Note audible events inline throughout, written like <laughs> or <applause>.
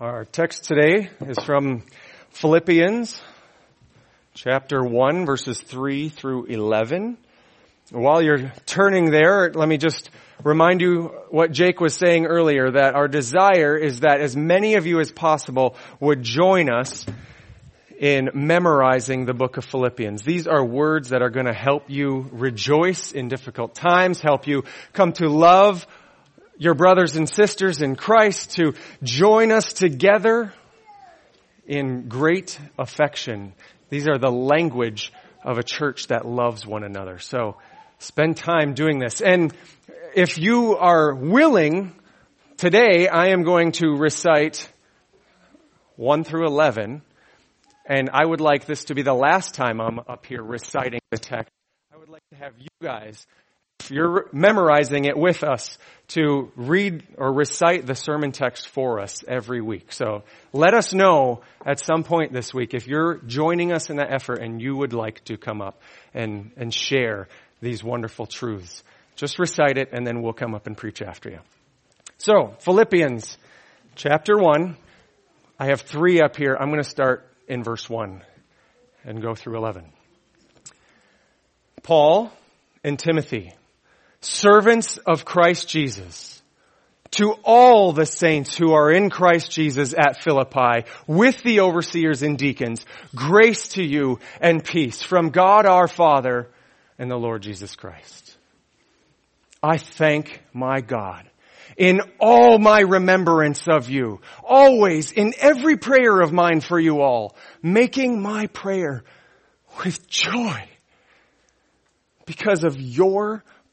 Our text today is from Philippians chapter 1 verses 3 through 11. While you're turning there, let me just remind you what Jake was saying earlier, that our desire is that as many of you as possible would join us in memorizing the book of Philippians. These are words that are going to help you rejoice in difficult times, help you come to love your brothers and sisters in Christ, to join us together in great affection. These are the language of a church that loves one another. So spend time doing this. And if you are willing, today I am going to recite 1 through 11 and I would like this to be the last time I'm up here reciting the text. I would like to have you guys, you're memorizing it with us, to read or recite the sermon text for us every week. So let us know at some point this week if you're joining us in that effort and you would like to come up and, and share these wonderful truths. Just recite it and then we'll come up and preach after you. So, Philippians chapter 1. I have three up here. I'm going to start in verse 1 and go through 11. Paul and Timothy, servants of Christ Jesus, to all the saints who are in Christ Jesus at Philippi, with the overseers and deacons, grace to you and peace from God our Father and the Lord Jesus Christ. I thank my God in all my remembrance of you, always in every prayer of mine for you all, making my prayer with joy because of your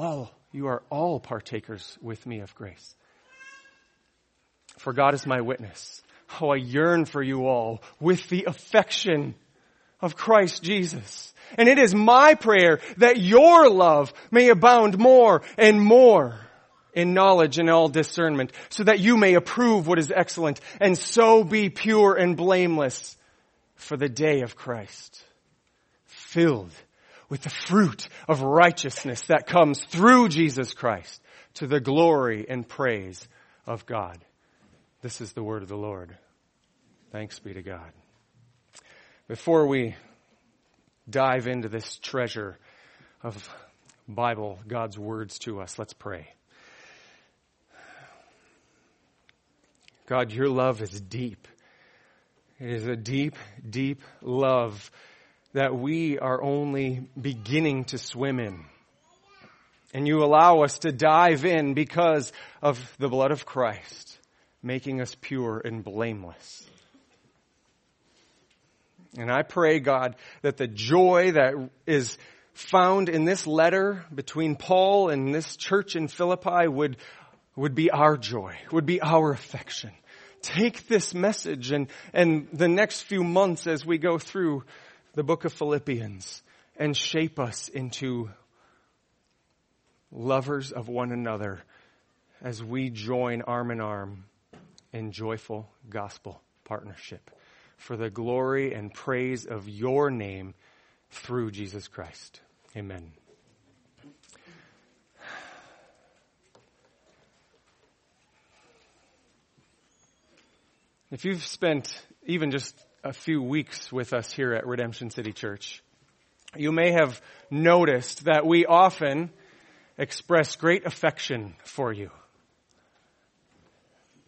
All, you are all partakers with me of grace. For God is my witness. How I yearn for you all with the affection of Christ Jesus. And it is my prayer that your love may abound more and more in knowledge and all discernment, so that you may approve what is excellent, and so be pure and blameless for the day of Christ, filled with the fruit of righteousness that comes through Jesus Christ to the glory and praise of God. This is the word of the Lord. Thanks be to God. Before we dive into this treasure of Bible, God's words to us, let's pray. God, your love is deep. It is a deep, deep love that we are only beginning to swim in. And you allow us to dive in because of the blood of Christ, making us pure and blameless. And I pray, God, that the joy that is found in this letter between Paul and this church in Philippi would, would be our joy, would be our affection take this message and, and the next few months as we go through the book of Philippians and shape us into lovers of one another as we join arm in arm in joyful gospel partnership for the glory and praise of your name through Jesus Christ. Amen. If you've spent even just a few weeks with us here at Redemption City Church, you may have noticed that we often express great affection for you.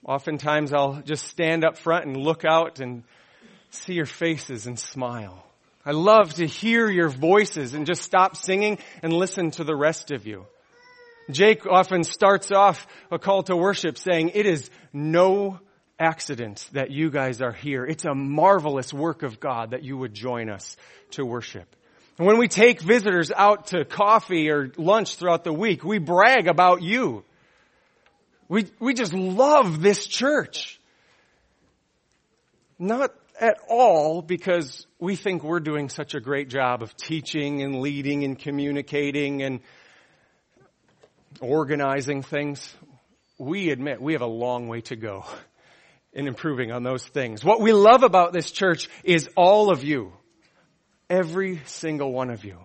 Oftentimes I'll just stand up front and look out and see your faces and smile. I love to hear your voices and just stop singing and listen to the rest of you. Jake often starts off a call to worship saying, it is no accident that you guys are here. It's a marvelous work of God that you would join us to worship. And when we take visitors out to coffee or lunch throughout the week, we brag about you. We, we just love this church. Not at all because we think we're doing such a great job of teaching and leading and communicating and organizing things. We admit we have a long way to go in improving on those things. What we love about this church is all of you. Every single one of you.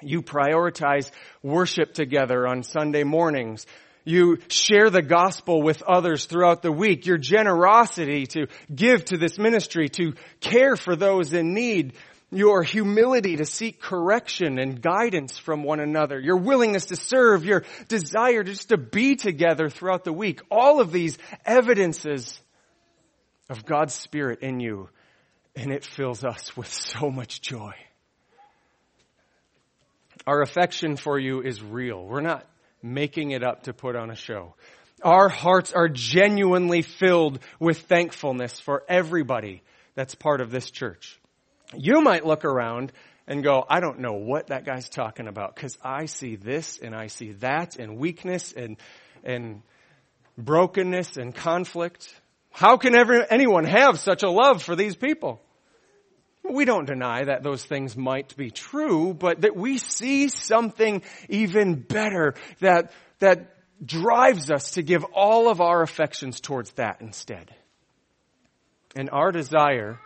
You prioritize worship together on Sunday mornings. You share the gospel with others throughout the week. Your generosity to give to this ministry, to care for those in need. Your humility to seek correction and guidance from one another. Your willingness to serve. Your desire just to be together throughout the week. All of these evidences of God's Spirit in you. And it fills us with so much joy. Our affection for you is real. We're not making it up to put on a show. Our hearts are genuinely filled with thankfulness for everybody that's part of this church. You might look around and go, I don't know what that guy's talking about because I see this and I see that and weakness and, and brokenness and conflict. How can ever, anyone have such a love for these people? We don't deny that those things might be true, but that we see something even better that, that drives us to give all of our affections towards that instead. And our desire,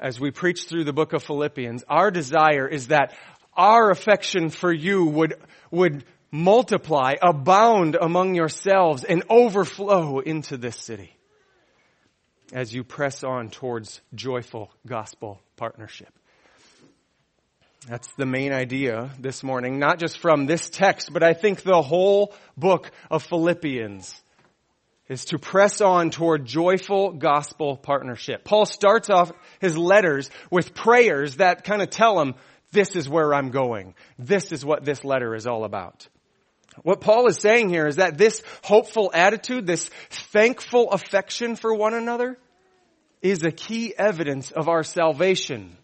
as we preach through the book of Philippians, our desire is that our affection for you would, would multiply, abound among yourselves, and overflow into this city as you press on towards joyful gospel partnership. That's the main idea this morning, not just from this text, but I think the whole book of Philippians is to press on toward joyful gospel partnership. Paul starts off his letters with prayers that kind of tell him, this is where I'm going. This is what this letter is all about. What Paul is saying here is that this hopeful attitude, this thankful affection for one another, is a key evidence of our salvation.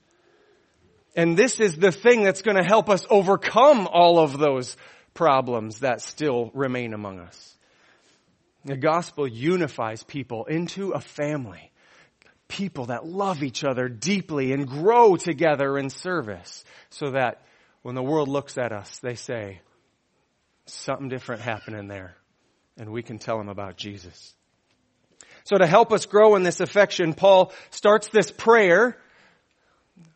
And this is the thing that's going to help us overcome all of those problems that still remain among us. The gospel unifies people into a family. People that love each other deeply and grow together in service so that when the world looks at us, they say, something different happening there. And we can tell them about Jesus. So to help us grow in this affection, Paul starts this prayer,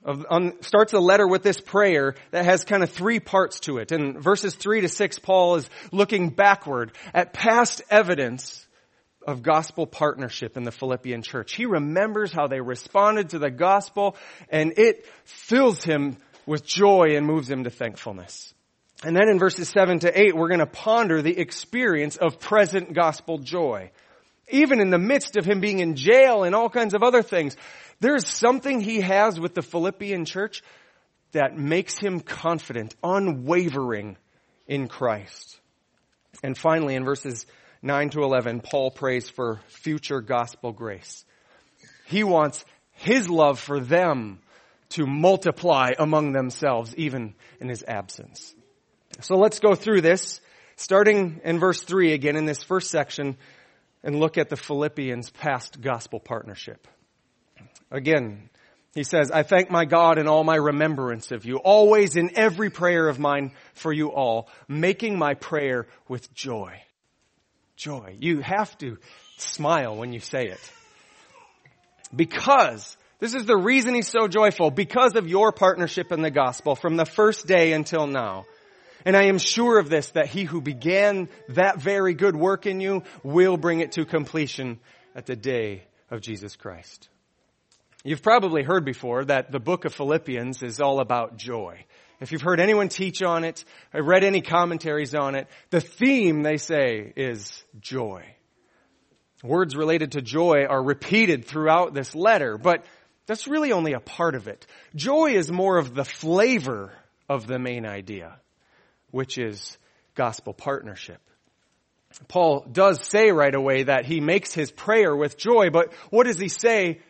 of, um, starts a letter with this prayer that has kind of three parts to it. In verses three to six, Paul is looking backward at past evidence of gospel partnership in the Philippian church. He remembers how they responded to the gospel and it fills him with joy and moves him to thankfulness. And then in verses 7 to 8, we're going to ponder the experience of present gospel joy. Even in the midst of him being in jail and all kinds of other things, there's something he has with the Philippian church that makes him confident, unwavering in Christ. And finally, in verses 9 to 11, Paul prays for future gospel grace. He wants his love for them to multiply among themselves, even in his absence. So let's go through this, starting in verse 3 again in this first section, and look at the Philippians past gospel partnership. Again, he says, I thank my God in all my remembrance of you, always in every prayer of mine for you all, making my prayer with joy. Joy. You have to smile when you say it. Because, this is the reason he's so joyful, because of your partnership in the gospel from the first day until now. And I am sure of this, that he who began that very good work in you will bring it to completion at the day of Jesus Christ. You've probably heard before that the book of Philippians is all about joy. If you've heard anyone teach on it, I read any commentaries on it, the theme they say is joy. Words related to joy are repeated throughout this letter, but that's really only a part of it. Joy is more of the flavor of the main idea which is gospel partnership. Paul does say right away that he makes his prayer with joy, but what does he say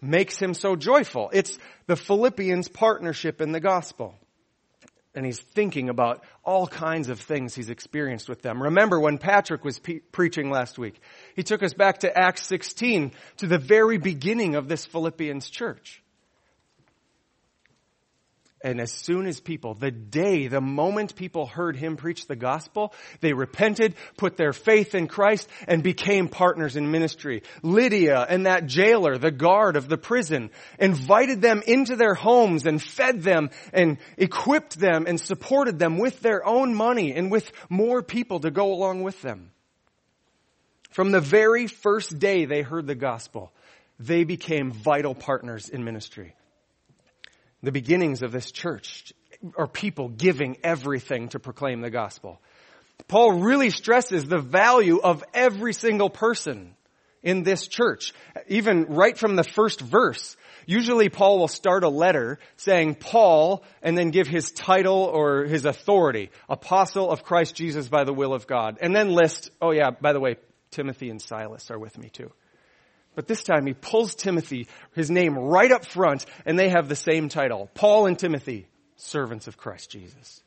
makes him so joyful? It's the Philippians partnership in the gospel. and he's thinking about all kinds of things he's experienced with them. Remember when Patrick was pe- preaching last week, he took us back to Acts 16 to the very beginning of this Philippians church. And as soon as people, the day, the moment people heard him preach the gospel, they repented, put their faith in Christ, and became partners in ministry. Lydia and that jailer, the guard of the prison, invited them into their homes and fed them and equipped them and supported them with their own money and with more people to go along with them. From the very first day they heard the gospel, they became vital partners in ministry the beginnings of this church are people giving everything to proclaim the gospel. Paul really stresses the value of every single person in this church, even right from the first verse. Usually Paul will start a letter saying Paul and then give his title or his authority, apostle of Christ Jesus by the will of God, and then list, oh yeah, by the way, Timothy and Silas are with me too. But this time he pulls Timothy, his name right up front, and they have the same title. Paul and Timothy, servants of Christ Jesus.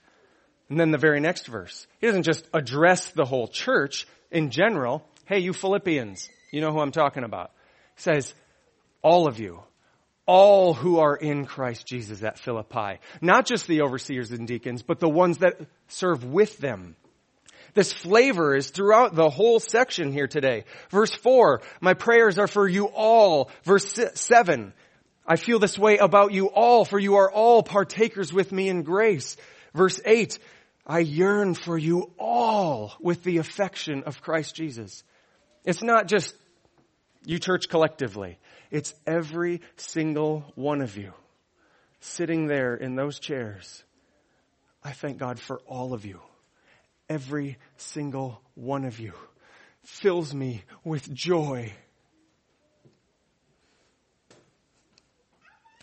And then the very next verse, he doesn't just address the whole church in general. Hey, you Philippians, you know who I'm talking about. He says, all of you, all who are in Christ Jesus at Philippi. Not just the overseers and deacons, but the ones that serve with them this flavor is throughout the whole section here today. Verse 4, my prayers are for you all. Verse 7, I feel this way about you all, for you are all partakers with me in grace. Verse 8, I yearn for you all with the affection of Christ Jesus. It's not just you church collectively. It's every single one of you sitting there in those chairs. I thank God for all of you every single one of you fills me with joy.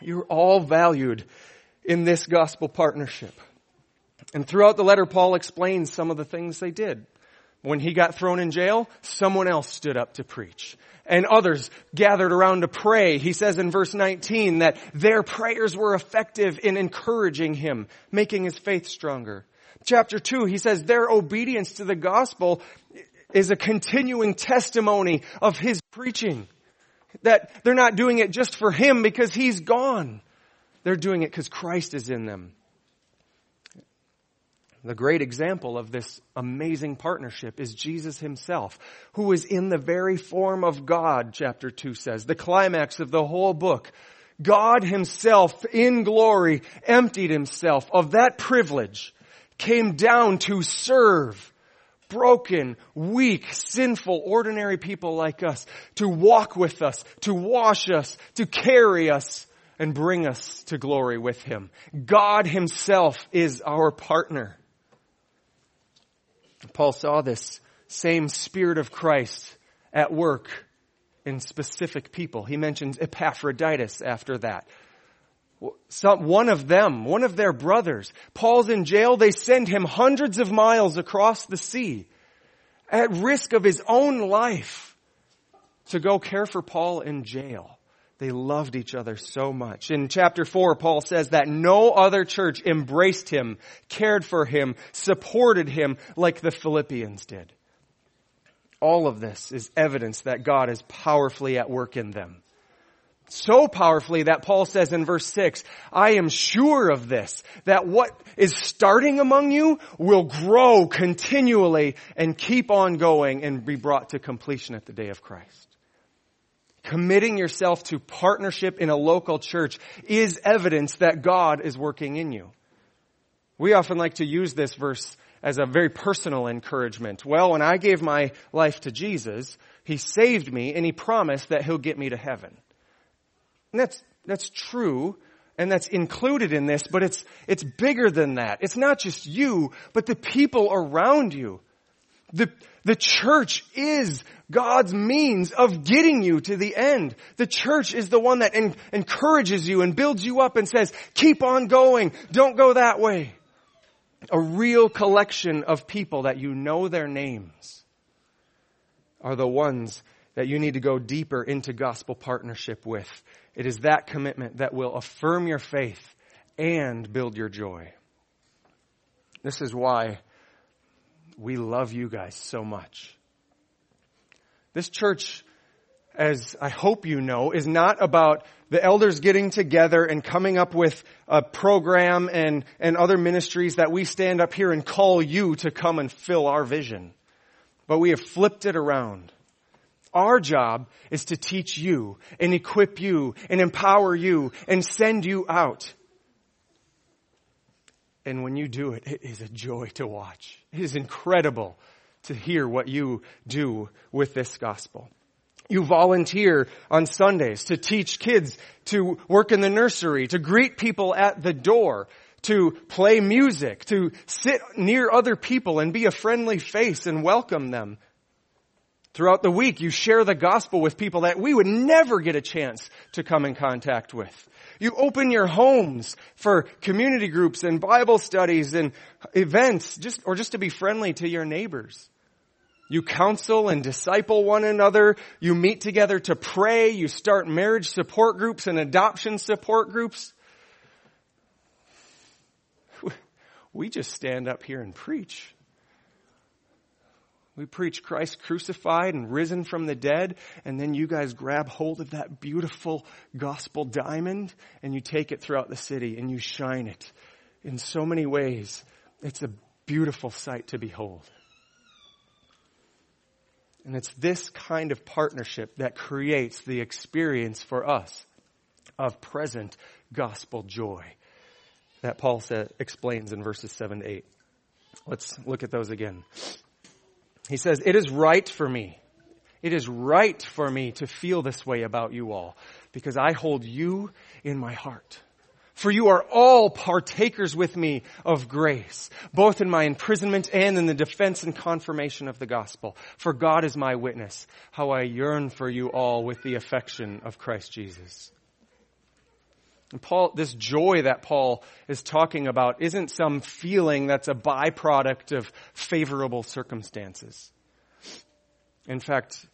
You're all valued in this gospel partnership. And throughout the letter, Paul explains some of the things they did. When he got thrown in jail, someone else stood up to preach. And others gathered around to pray. He says in verse 19 that their prayers were effective in encouraging him, making his faith stronger chapter 2, he says their obedience to the gospel is a continuing testimony of his preaching. That they're not doing it just for him because he's gone. They're doing it because Christ is in them. The great example of this amazing partnership is Jesus himself, who is in the very form of God, chapter 2 says. The climax of the whole book. God himself in glory emptied himself of that privilege came down to serve broken, weak, sinful, ordinary people like us, to walk with us, to wash us, to carry us, and bring us to glory with Him. God Himself is our partner. Paul saw this same Spirit of Christ at work in specific people. He mentions Epaphroditus after that. Some, one of them, one of their brothers, Paul's in jail. They send him hundreds of miles across the sea at risk of his own life to go care for Paul in jail. They loved each other so much. In chapter 4, Paul says that no other church embraced him, cared for him, supported him like the Philippians did. All of this is evidence that God is powerfully at work in them. So powerfully that Paul says in verse 6, I am sure of this, that what is starting among you will grow continually and keep on going and be brought to completion at the day of Christ. Committing yourself to partnership in a local church is evidence that God is working in you. We often like to use this verse as a very personal encouragement. Well, when I gave my life to Jesus, He saved me and He promised that He'll get me to heaven. And that's, that's true and that's included in this, but it's, it's bigger than that. It's not just you, but the people around you. The, the church is God's means of getting you to the end. The church is the one that en- encourages you and builds you up and says, keep on going. Don't go that way. A real collection of people that you know their names are the ones that you need to go deeper into gospel partnership with. It is that commitment that will affirm your faith and build your joy. This is why we love you guys so much. This church, as I hope you know, is not about the elders getting together and coming up with a program and, and other ministries that we stand up here and call you to come and fill our vision. But we have flipped it around. Our job is to teach you and equip you and empower you and send you out. And when you do it, it is a joy to watch. It is incredible to hear what you do with this gospel. You volunteer on Sundays to teach kids to work in the nursery, to greet people at the door, to play music, to sit near other people and be a friendly face and welcome them. Throughout the week, you share the gospel with people that we would never get a chance to come in contact with. You open your homes for community groups and Bible studies and events, just, or just to be friendly to your neighbors. You counsel and disciple one another. You meet together to pray. You start marriage support groups and adoption support groups. We just stand up here and preach. We preach Christ crucified and risen from the dead, and then you guys grab hold of that beautiful gospel diamond and you take it throughout the city and you shine it in so many ways. It's a beautiful sight to behold. And it's this kind of partnership that creates the experience for us of present gospel joy that Paul explains in verses 7 to 8. Let's look at those again. He says, It is right for me. It is right for me to feel this way about you all because I hold you in my heart. For you are all partakers with me of grace, both in my imprisonment and in the defense and confirmation of the gospel. For God is my witness, how I yearn for you all with the affection of Christ Jesus. And Paul, this joy that Paul is talking about isn't some feeling that's a byproduct of favorable circumstances. In fact,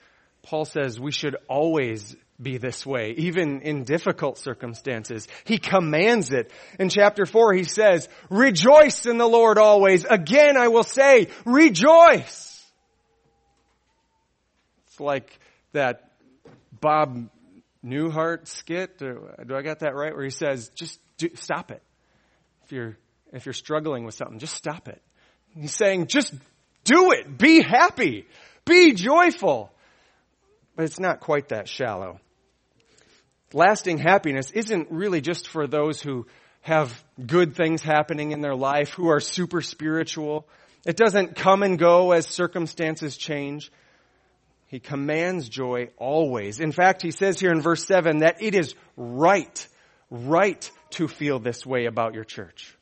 Paul says we should always be this way, even in difficult circumstances. He commands it. In chapter 4, he says, Rejoice in the Lord always. Again, I will say, Rejoice. It's like that Bob Newhart skit. Do I got that right? Where he says, Just do, stop it. If you're, if you're struggling with something, just stop it. He's saying, just do it. Be happy. Be joyful. But it's not quite that shallow lasting happiness isn't really just for those who have good things happening in their life, who are super spiritual. It doesn't come and go as circumstances change. He commands joy always. In fact, he says here in verse 7 that it is right, right to feel this way about your church.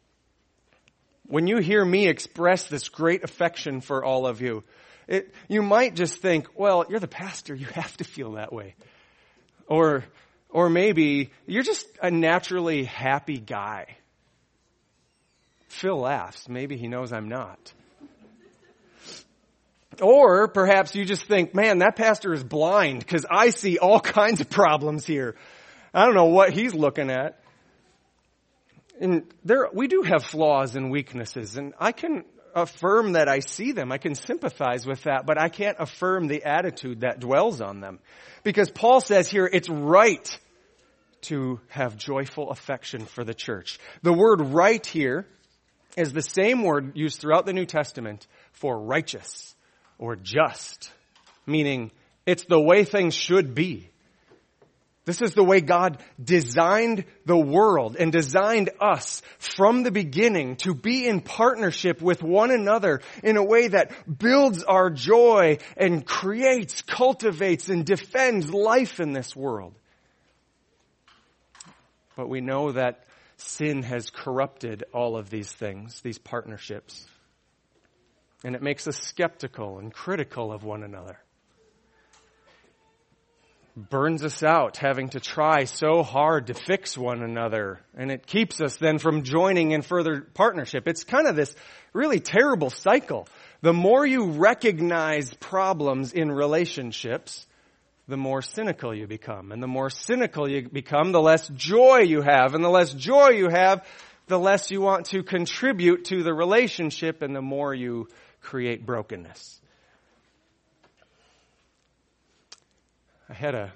When you hear me express this great affection for all of you, it, you might just think, well, you're the pastor, you have to feel that way. Or, or maybe you're just a naturally happy guy. Phil laughs. Maybe he knows I'm not. Or perhaps you just think, man, that pastor is blind because I see all <laughs> kinds of problems here. I don't know what he's looking at. And there, we do have flaws and weaknesses, and I can affirm that I see them. I can sympathize with that, but I can't affirm the attitude that dwells on them. Because Paul says here, it's right to have joyful affection for the church. The word right here is the same word used throughout the New Testament for righteous or just, meaning it's the way things should be. This is the way God designed the world and designed us from the beginning to be in partnership with one another in a way that builds our joy and creates, cultivates, and defends life in this world. But we know that sin has corrupted all of these things, these partnerships. And it makes us skeptical and critical of one another burns us out having to try so hard to fix one another. And it keeps us then from joining in further partnership. It's kind of this really terrible cycle. The more you recognize problems in relationships, the more cynical you become. And the more cynical you become, the less joy you have. And the less joy you have, the less you want to contribute to the relationship and the more you create brokenness. I had a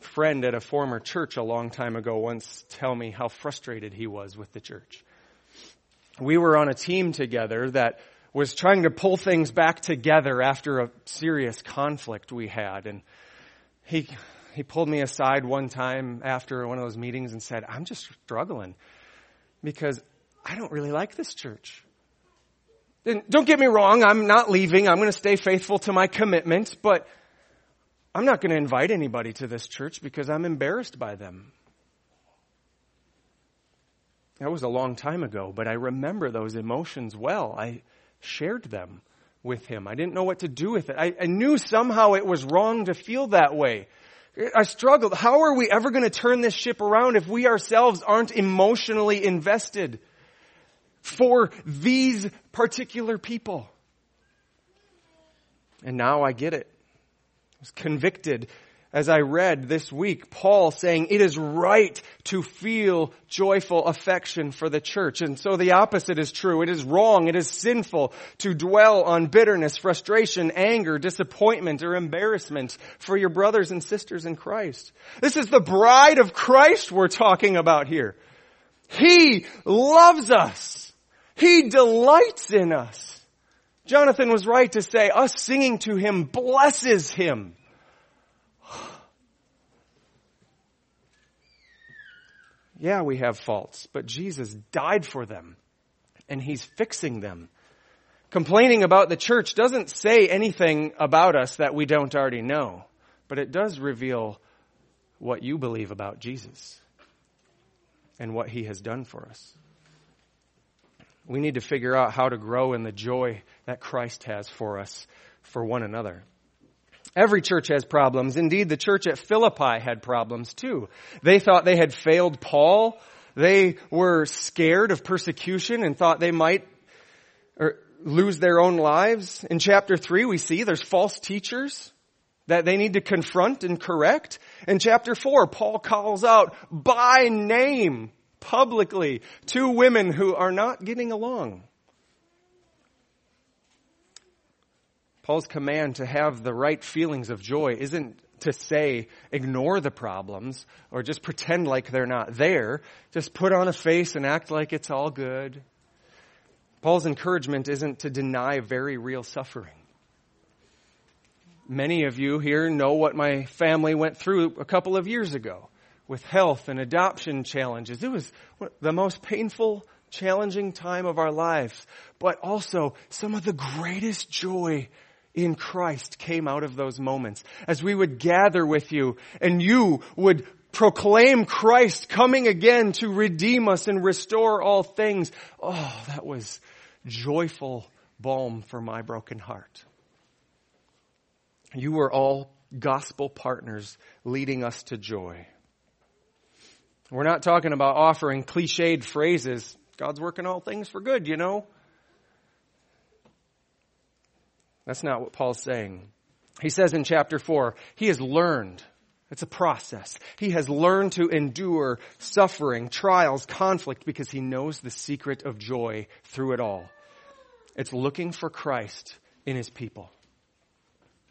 friend at a former church a long time ago once tell me how frustrated he was with the church. We were on a team together that was trying to pull things back together after a serious conflict we had. And he, he pulled me aside one time after one of those meetings and said, I'm just struggling because I don't really like this church. And don't get me wrong, I'm not leaving. I'm going to stay faithful to my commitment, but I'm not going to invite anybody to this church because I'm embarrassed by them. That was a long time ago, but I remember those emotions well. I shared them with him. I didn't know what to do with it. I, I knew somehow it was wrong to feel that way. I struggled. How are we ever going to turn this ship around if we ourselves aren't emotionally invested for these particular people? And now I get it I was convicted as I read this week, Paul saying it is right to feel joyful affection for the church. And so the opposite is true. It is wrong. It is sinful to dwell on bitterness, frustration, anger, disappointment, or embarrassment for your brothers and sisters in Christ. This is the bride of Christ we're talking about here. He loves us. He delights in us. Jonathan was right to say us singing to him blesses him. <sighs> Yeah, we have faults, but Jesus died for them and he's fixing them. Complaining about the church doesn't say anything about us that we don't already know, but it does reveal what you believe about Jesus and what he has done for us. We need to figure out how to grow in the joy that Christ has for us, for one another. Every church has problems. Indeed, the church at Philippi had problems too. They thought they had failed Paul. They were scared of persecution and thought they might er, lose their own lives. In chapter 3, we see there's false teachers that they need to confront and correct. In chapter 4, Paul calls out by name publicly two women who are not getting along. Paul's command to have the right feelings of joy isn't to say ignore the problems or just pretend like they're not there. Just put on a face and act like it's all good. Paul's encouragement isn't to deny very real suffering. Many of you here know what my family went through a couple of years ago with health and adoption challenges. It was the most painful, challenging time of our lives, but also some of the greatest joy in Christ came out of those moments. As we would gather with you and you would proclaim Christ coming again to redeem us and restore all things. Oh, that was joyful balm for my broken heart. You were all gospel partners leading us to joy. We're not talking about offering cliched phrases. God's working all things for good, you know. That's not what Paul's saying. He says in chapter 4, he has learned. It's a process. He has learned to endure suffering, trials, conflict because he knows the secret of joy through it all. It's looking for Christ in his people.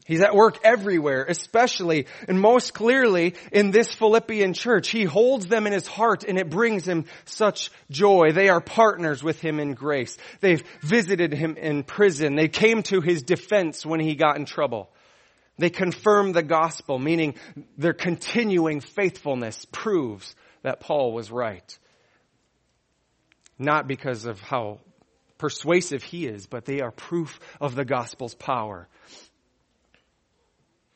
He's at work everywhere, especially and most clearly in this Philippian church. He holds them in his heart and it brings him such joy. They are partners with him in grace. They've visited him in prison. They came to his defense when he got in trouble. They confirm the gospel, meaning their continuing faithfulness proves that Paul was right. Not because of how persuasive he is, but they are proof of the gospel's power.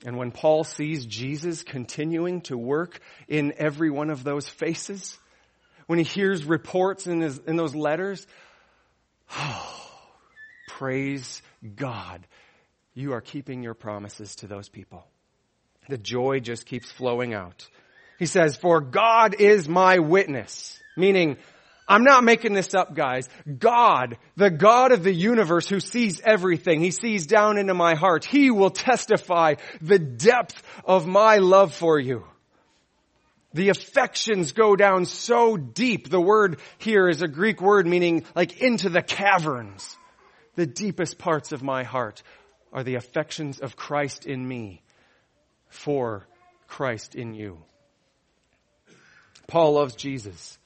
And when Paul sees Jesus continuing to work in every one of those faces, when he hears reports in, his, in those letters, oh, <sighs> praise God. You are keeping your promises to those people. The joy just keeps flowing out. He says, for God is my witness, meaning I'm not making this up, guys. God, the God of the universe who sees everything, He sees down into my heart. He will testify the depth of my love for you. The affections go down so deep. The word here is a Greek word meaning like into the caverns. The deepest parts of my heart are the affections of Christ in me for Christ in you. Paul loves Jesus.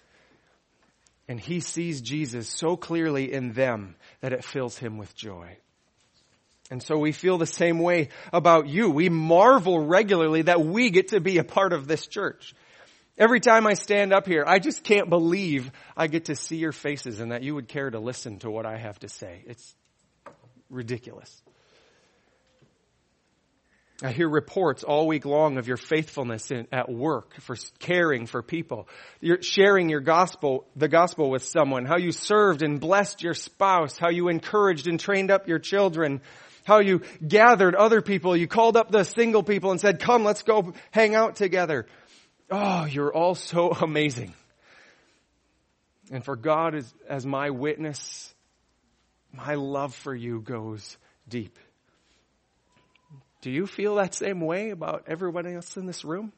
And he sees Jesus so clearly in them that it fills him with joy. And so we feel the same way about you. We marvel regularly that we get to be a part of this church. Every time I stand up here, I just can't believe I get to see your faces and that you would care to listen to what I have to say. It's ridiculous. I hear reports all week long of your faithfulness in, at work for caring for people. You're sharing your gospel, the gospel with someone, how you served and blessed your spouse, how you encouraged and trained up your children, how you gathered other people. You called up the single people and said, come, let's go hang out together. Oh, you're all so <laughs> amazing. And for God as, as my witness, my love for you goes deep. Do you feel that same way about everyone else in this room?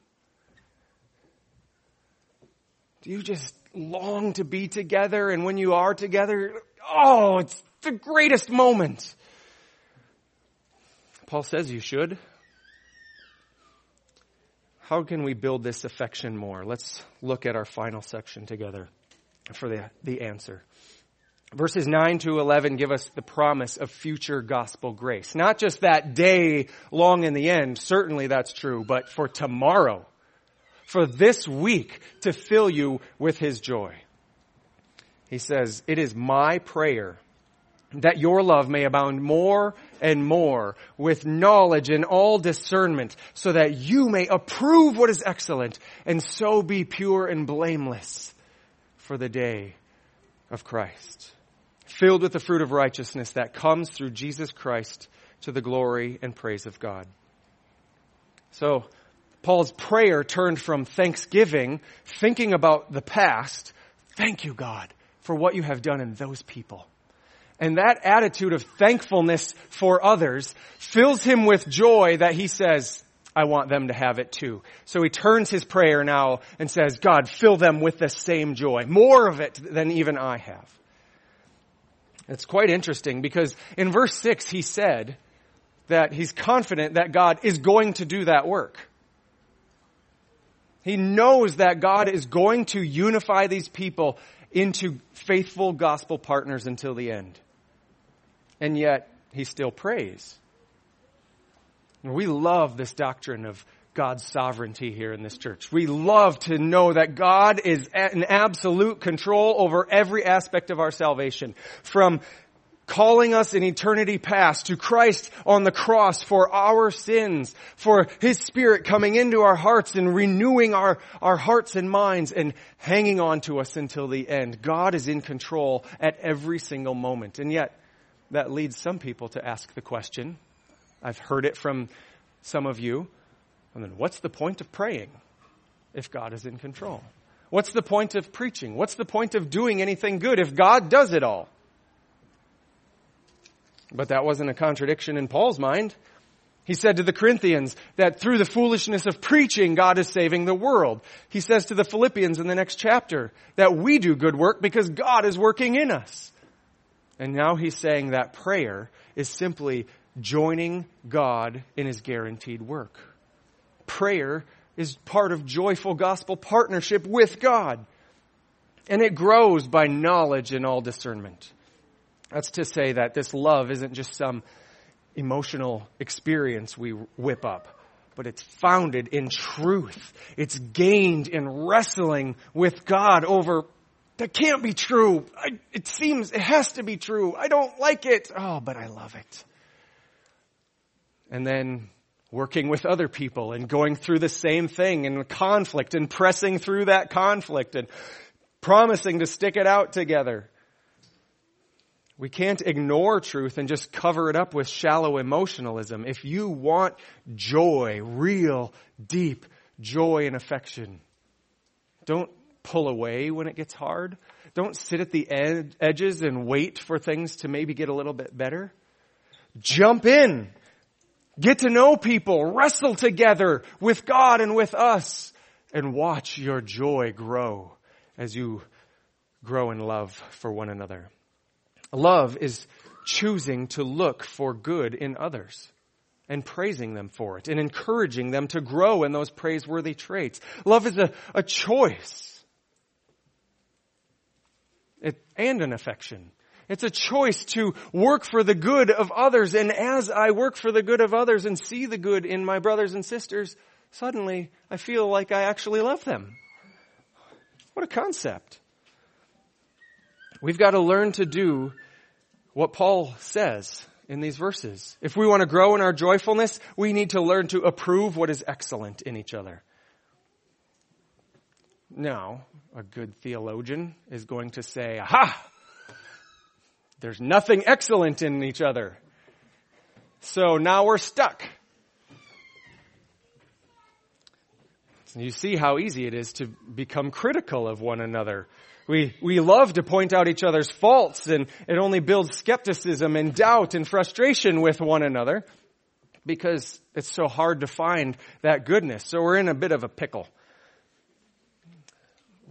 Do you just long to be together and when you are together, oh, it's the greatest moment. Paul says you should. How can we build this affection more? Let's look at our final section together for the, the answer. Verses 9 to 11 give us the promise of future gospel grace. Not just that day long in the end, certainly that's true, but for tomorrow, for this week to fill you with his joy. He says, it is my prayer that your love may abound more and more with knowledge and all discernment so that you may approve what is excellent and so be pure and blameless for the day of Christ. Filled with the fruit of righteousness that comes through Jesus Christ to the glory and praise of God. So, Paul's prayer turned from thanksgiving, thinking about the past, thank you God for what you have done in those people and that attitude of thankfulness for others fills him with joy that he says, I want them to have it too. So he turns his prayer now and says, God, fill them with the same joy, more of it than even I have. It's quite interesting because in verse 6 he said that he's confident that God is going to do that work. He knows that God is going to unify these people into faithful gospel partners until the end and yet he still prays. We love this doctrine of God's sovereignty here in this church. We love to know that God is in absolute control over every aspect of our salvation. From calling us in eternity past to Christ on the cross for our sins, for His Spirit coming into our hearts and renewing our, our hearts and minds and hanging on to us until the end. God is in control at every single moment. And yet, that leads some people to ask the question. I've heard it from some of you. And then what's the point of praying if God is in control? What's the point of preaching? What's the point of doing anything good if God does it all? But that wasn't a contradiction in Paul's mind. He said to the Corinthians that through the foolishness of preaching, God is saving the world. He says to the Philippians in the next chapter that we do good work because God is working in us. And now he's saying that prayer is simply joining God in his guaranteed work. Prayer is part of joyful gospel partnership with God. And it grows by knowledge and all discernment. That's to say that this love isn't just some emotional experience we whip up, but it's founded in truth. It's gained in wrestling with God over that can't be true. I, it seems, it has to be true. I don't like it. Oh, but I love it. And then working with other people and going through the same thing and conflict and pressing through that conflict and promising to stick it out together. We can't ignore truth and just cover it up with shallow emotionalism. If you want joy, real, deep joy and affection, don't pull away when it gets hard. Don't sit at the ed- edges and wait for things to maybe get a little bit better. Jump in. Get to know people. Wrestle together with God and with us. and watch your joy grow as you grow in love for one another. Love is choosing to look for good in others and praising them for it and encouraging them to grow in those praiseworthy traits. Love is a, a choice it, and an affection. It's a choice to work for the good of others. And as I work for the good of others and see the good in my brothers and sisters, suddenly I feel like I actually love them. What a concept. We've got to learn to do what Paul says in these verses. If we want to grow in our joyfulness, we need to learn to approve what is excellent in each other. Now, a good theologian is going to say, aha! There's nothing excellent in each other. So now we're stuck. You see how easy it is to become critical of one another. We, we love to point out each other's faults and it only builds skepticism and doubt and frustration with one another because it's so hard to find that goodness. So we're in a bit of a pickle.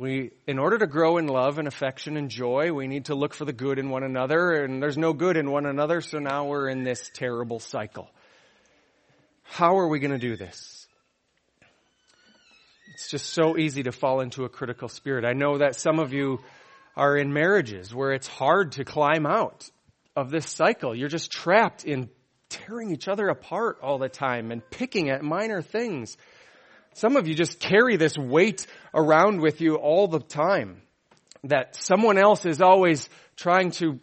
We, in order to grow in love and affection and joy, we need to look for the good in one another and there's no good in one another. So now we're in this terrible cycle. How are we going to do this? It's just so easy to fall into a critical spirit. I know that some of you are in marriages where it's hard to climb out of this cycle. You're just trapped in tearing each other apart all the time and picking at minor things. Some of you just carry this weight around with you all the time that someone else is always trying to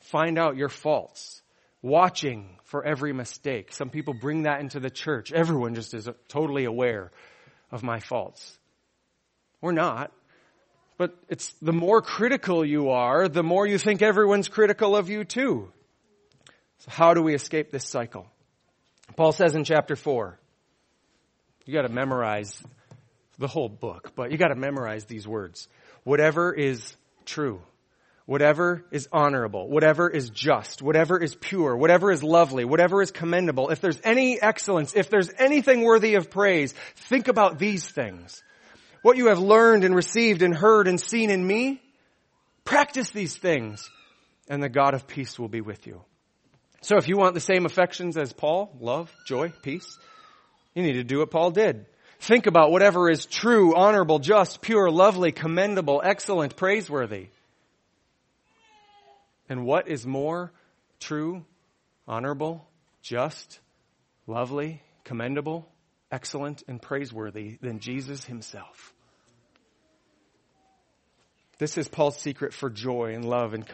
find out your faults, watching for every mistake. Some people bring that into the church. Everyone just is totally aware of my faults. We're not. But it's the more critical you are, the more you think everyone's critical of you too. So how do we escape this cycle? Paul says in chapter 4, you gotta memorize the whole book, but you gotta memorize these words. Whatever is true, whatever is honorable, whatever is just, whatever is pure, whatever is lovely, whatever is commendable, if there's any excellence, if there's anything worthy of praise, think about these things. What you have learned and received and heard and seen in me, practice these things and the God of peace will be with you. So if you want the same affections as Paul, love, joy, peace, you need to do what Paul did. Think about whatever is true, honorable, just, pure, lovely, commendable, excellent, praiseworthy. And what is more true, honorable, just, lovely, commendable, excellent, and praiseworthy than Jesus himself? This is Paul's secret for joy and love and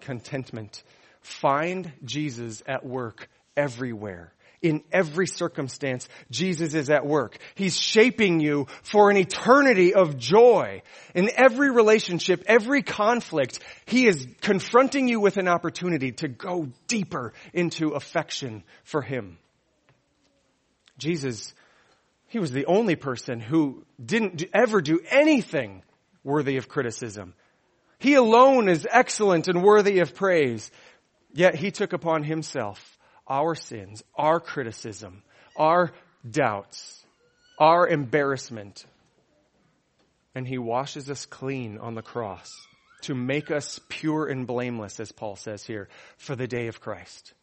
contentment. Find Jesus at work everywhere in every circumstance, Jesus is at work. He's shaping you for an eternity of joy. In every relationship, every conflict, He is confronting you with an opportunity to go deeper into affection for Him. Jesus, He was the only person who didn't ever do anything worthy of criticism. He alone is excellent and worthy of praise. Yet He took upon Himself our sins, our criticism, our doubts, our embarrassment. And he washes us clean on the cross to make us pure and blameless, as Paul says here, for the day of Christ.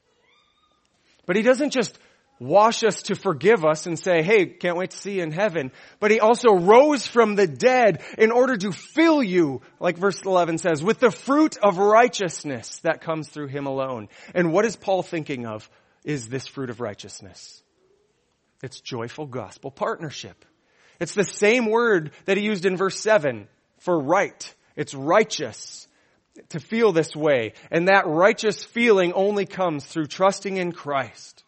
But he doesn't just wash us to forgive us and say, hey, can't wait to see you in heaven. But he also rose from the dead in order to fill you, like verse 11 says, with the fruit of righteousness that comes through him alone. And what is Paul thinking of is this fruit of righteousness? It's joyful gospel partnership. It's the same word that he used in verse 7 for right. It's righteous to feel this way. And that righteous feeling only comes through trusting in Christ.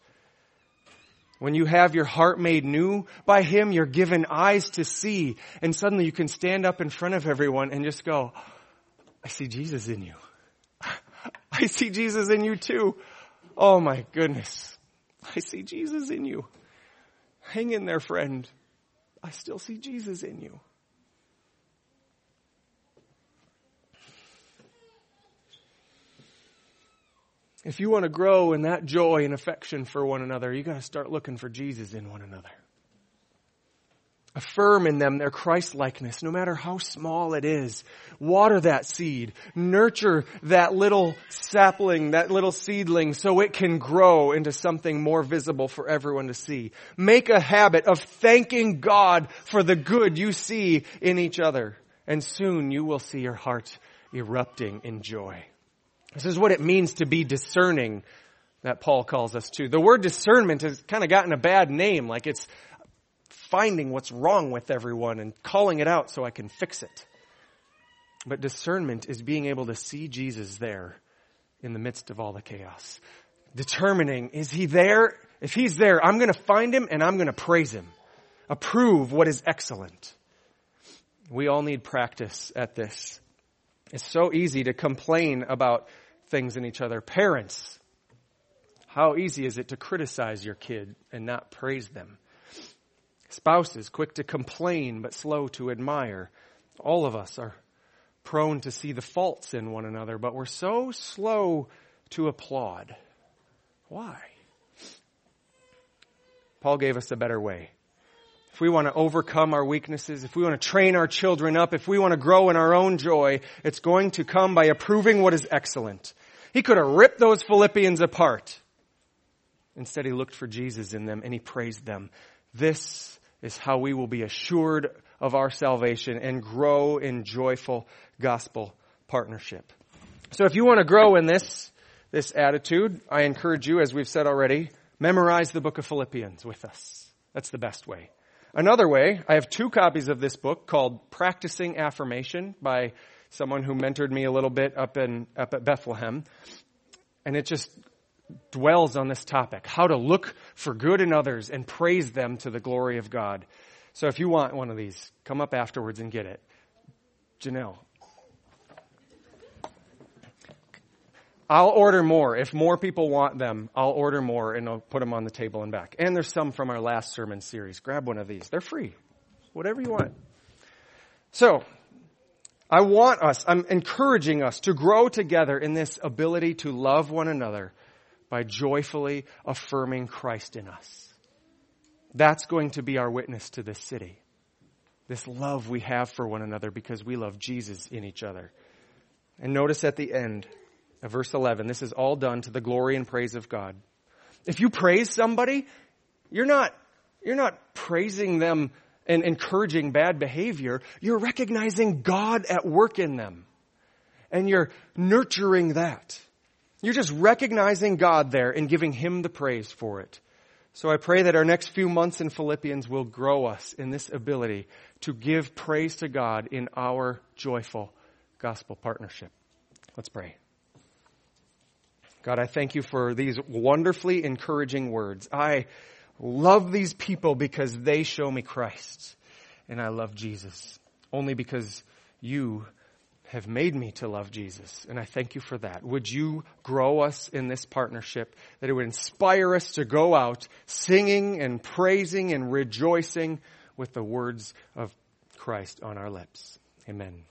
When you have your heart made new by Him, you're given eyes to see, and suddenly you can stand up in front of everyone and just go, I see Jesus in you. <laughs> I see Jesus in you too. Oh my goodness. I see Jesus in you. Hang in there, friend. I still see Jesus in you. If you want to grow in that joy and affection for one another, you got to start looking for Jesus in one another. Affirm in them their Christ likeness, no matter how small it is. Water that seed. Nurture that little sapling, that little seedling so it can grow into something more visible for everyone to see. Make a habit of thanking God for the good you see in each other. And soon you will see your heart erupting in joy. This is what it means to be discerning that Paul calls us to. The word discernment has kind of gotten a bad name, like it's finding what's wrong with everyone and calling it out so I can fix it. But discernment is being able to see Jesus there in the midst of all the chaos. Determining, is he there? If he's there, I'm going to find him and I'm going to praise him. Approve what is excellent. We all need practice at this. It's so easy to complain about things in each other. Parents, how easy is it to criticize your kid and not praise them? Spouses, quick to complain but slow to admire. All of us are prone to see the faults in one another, but we're so slow to applaud. Why? Paul gave us a better way. If we want to overcome our weaknesses, if we want to train our children up, if we want to grow in our own joy, it's going to come by approving what is excellent. He could have ripped those Philippians apart. Instead, he looked for Jesus in them and he praised them. This is how we will be assured of our salvation and grow in joyful gospel partnership. So if you want to grow in this, this attitude, I encourage you, as we've said already, memorize the book of Philippians with us. That's the best way. Another way, I have two copies of this book called Practicing Affirmation by someone who mentored me a little bit up in, up at Bethlehem. And it just dwells on this topic, how to look for good in others and praise them to the glory of God. So if you want one of these, come up afterwards and get it. Janelle. I'll order more. If more people want them, I'll order more and I'll put them on the table and back. And there's some from our last sermon series. Grab one of these. They're free. Whatever you want. So, I want us, I'm encouraging us to grow together in this ability to love one another by joyfully affirming Christ in us. That's going to be our witness to this city. This love we have for one another because we love Jesus in each other. And notice at the end of verse 11, this is all done to the glory and praise of God. If you praise somebody, you're not, you're not praising them and encouraging bad behavior. You're recognizing God at work in them. And you're nurturing that. You're just recognizing God there and giving Him the praise for it. So I pray that our next few months in Philippians will grow us in this ability to give praise to God in our joyful gospel partnership. Let's pray. God, I thank you for these wonderfully encouraging words. I love these people because they show me Christ. And I love Jesus only because you have made me to love Jesus. And I thank you for that. Would you grow us in this partnership, that it would inspire us to go out singing and praising and rejoicing with the words of Christ on our lips. Amen.